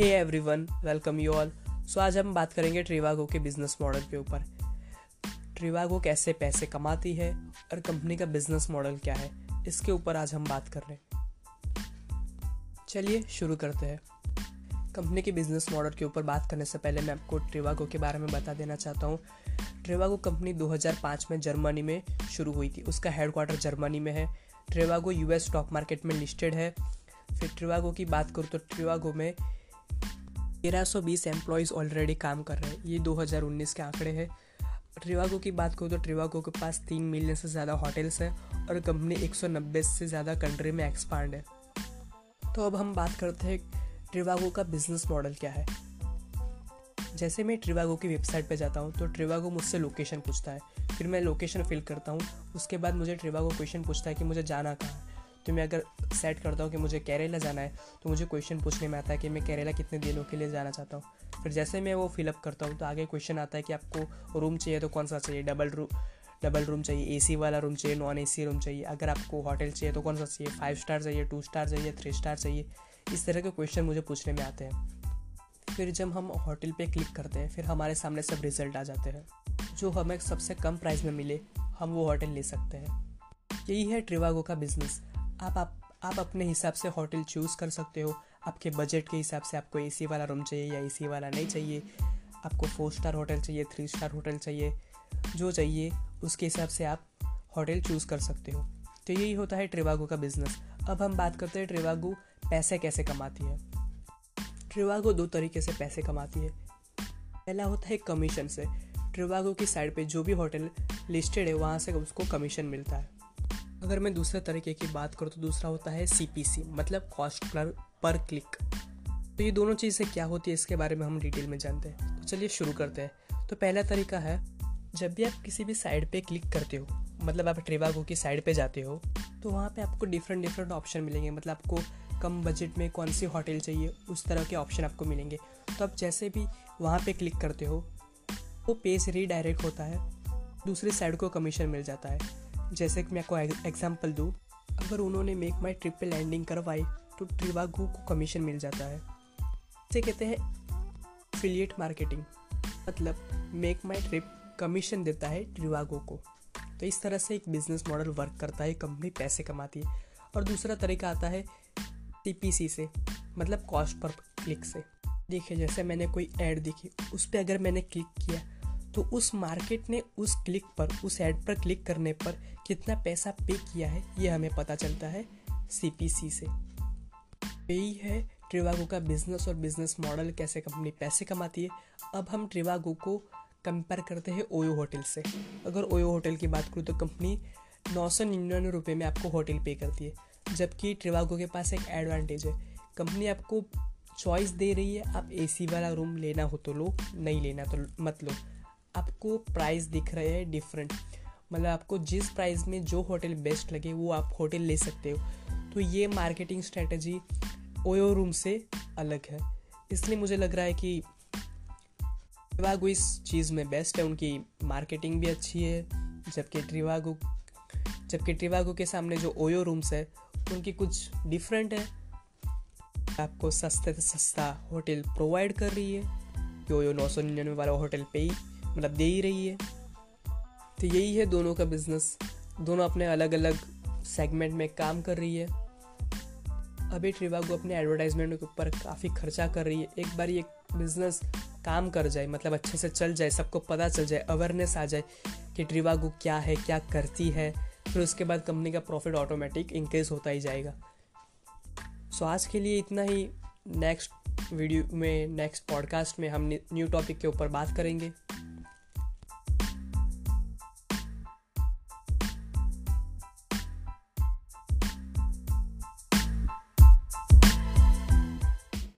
Hey everyone welcome you all so आज हम बात करेंगे ट्रिवागो के बिज़नेस मॉडल के ऊपर। ट्रिवागो कैसे पैसे कमाती है और कंपनी का बिज़नेस मॉडल क्या है, इसके ऊपर आज हम बात कर रहे हैं। चलिए शुरू करते हैं। कंपनी के बिज़नेस मॉडल के ऊपर बात करने से पहले मैं आपको ट्रिवागो के बारे में बता देना चाहता हूँ। ट्रिवागो कंपनी 2005 में जर्मनी में शुरू हुई थी। उसका हेडक्वार्टर जर्मनी में है। ट्रिवागो यूएस स्टॉक मार्केट में लिस्टेड है। फिर ट्रिवागो की बात करूँ तो ट्रिवागो में 1320 एम्प्लॉयज़ ऑलरेडी काम कर रहे हैं। ये 2019 के आंकड़े हैं। ट्रिवागो की बात करूँ तो ट्रिवागो के पास तीन मिलियन से ज़्यादा होटल्स हैं और कंपनी 190 से ज़्यादा कंट्री में एक्सपांड है। तो अब हम बात करते हैं ट्रिवागो का बिज़नेस मॉडल क्या है। जैसे मैं ट्रिवागो की वेबसाइट पर जाता हूँ तो ट्रिवागो मुझसे लोकेशन पूछता है। फिर मैं लोकेशन फिल करता हूँ। उसके बाद मुझे ट्रिवागो क्वेश्चन पूछता है कि मुझे जाना कहाँ तो मैं अगर सेट करता हूँ कि मुझे केरला जाना है तो मुझे क्वेश्चन पूछने में आता है कि मैं केरला कितने दिनों के लिए जाना चाहता हूँ। फिर जैसे मैं वो फिलअप करता हूँ तो आगे क्वेश्चन आता है कि आपको रूम चाहिए तो कौन सा चाहिए? डबल रूम डबल रूम चाहिए एसी वाला रूम चाहिए नॉन एसी रूम चाहिए। अगर आपको होटल चाहिए तो कौन सा चाहिए? फाइव स्टार चाहिए टू स्टार चाहिए थ्री स्टार चाहिए। इस तरह के क्वेश्चन मुझे पूछने में आते हैं। फिर जब हम होटल पे क्लिक करते हैं, फिर हमारे सामने सब रिज़ल्ट आ जाते हैं। जो हमें सबसे कम प्राइस में मिले, हम वो होटल ले सकते हैं। यही है ट्रिवागो का बिज़नेस आप आप आप अपने हिसाब से होटल चूज़ कर सकते हो। आपके बजट के हिसाब से आपको एसी वाला रूम चाहिए या एसी वाला नहीं चाहिए। आपको फोर स्टार होटल चाहिए थ्री स्टार होटल चाहिए, जो चाहिए, उसके हिसाब से आप होटल चूज़ कर सकते हो। तो यही होता है ट्रिवागो का बिज़नेस अब हम बात करते हैं ट्रिवागो पैसे कैसे कमाती है। ट्रिवागो दो तरीके से पैसे कमाती है। पहला होता है कमीशन से। ट्रिवागो की साइड पे जो भी होटल लिस्टेड है, वहाँ से उसको कमीशन मिलता है। अगर मैं दूसरे तरीके की बात करूँ तो दूसरा होता है CPC मतलब कॉस्ट पर पर क्लिक तो ये दोनों चीज़ें क्या होती है, इसके बारे में हम डिटेल में जानते हैं। तो चलिए शुरू करते हैं। तो पहला तरीका है, जब भी आप किसी भी साइड पे क्लिक करते हो मतलब आप ट्रेवागो की साइड पे जाते हो तो वहाँ पे आपको डिफरेंट डिफरेंट ऑप्शन मिलेंगे। मतलब आपको कम बजट में कौन सी होटल चाहिए, उस तरह के ऑप्शन आपको मिलेंगे। तो आप जैसे भी वहाँ पे क्लिक करते हो, वो पेज रीडायरेक्ट होता है, दूसरी साइड को कमीशन मिल जाता है। जैसे कि मैं आपको एग्ज़ाम्पल दूँ, अगर उन्होंने मेक माई ट्रिप पे लैंडिंग करवाई तो ट्रिवागो को कमीशन मिल जाता है। इसे कहते हैं एफिलिएट मार्केटिंग मतलब मेक माई ट्रिप कमीशन देता है ट्रिवागो को। तो इस तरह से एक बिज़नेस मॉडल वर्क करता है कंपनी पैसे कमाती है। और दूसरा तरीका आता है सी से मतलब कॉस्ट पर क्लिक से। देखिए, जैसे मैंने कोई ऐड देखी, उस पर अगर मैंने क्लिक किया तो उस मार्केट ने उस क्लिक पर, उस ऐड पर क्लिक करने पर कितना पैसा पे किया है, ये हमें पता चलता है CPC से। यही है ट्रिवागो का बिज़नेस और बिज़नेस मॉडल कैसे कंपनी पैसे कमाती है। अब हम ट्रिवागो को कंपेयर करते हैं ओयो होटल से। अगर ओयो होटल की बात करूँ तो कंपनी नौ सौ निन्यानवे रुपये में आपको होटल पे करती है। जबकि ट्रिवागो के पास एक एडवांटेज है। कंपनी आपको चॉइस दे रही है, आप एसी वाला रूम लेना हो तो लो, नहीं लेना तो मत लो। आपको प्राइस दिख रहे हैं डिफरेंट मतलब आपको जिस प्राइस में जो होटल बेस्ट लगे, वो आप होटल ले सकते हो। तो ये मार्केटिंग स्ट्रेटजी ओयो रूम से अलग है। इसलिए मुझे लग रहा है कि ट्रिवागो इस चीज़ में बेस्ट है। उनकी मार्केटिंग भी अच्छी है, जबकि ट्रिवागो जबकि ट्रिवागो के सामने जो ओयो रूम्स है, उनकी कुछ डिफरेंट है। आपको सस्ते से सस्ता होटल प्रोवाइड कर रही है, कि ओयो नौ सौ निन्यानवे वाला होटल पे ही मतलब दे ही रही है। तो यही है दोनों का बिज़नेस दोनों अपने अलग अलग सेगमेंट में काम कर रही है। अभी ट्रिवागो अपने एडवर्टाइजमेंट के ऊपर काफ़ी खर्चा कर रही है। एक बार ये बिज़नेस काम कर जाए मतलब अच्छे से चल जाए, सबको पता चल जाए अवेयरनेस आ जाए कि ट्रिवागो क्या है, क्या करती है, फिर उसके बाद कंपनी का प्रॉफिट ऑटोमेटिक इंक्रीज होता ही जाएगा। सो आज के लिए इतना ही। नेक्स्ट वीडियो में नेक्स्ट पॉडकास्ट में हम न्यू टॉपिक के ऊपर बात करेंगे।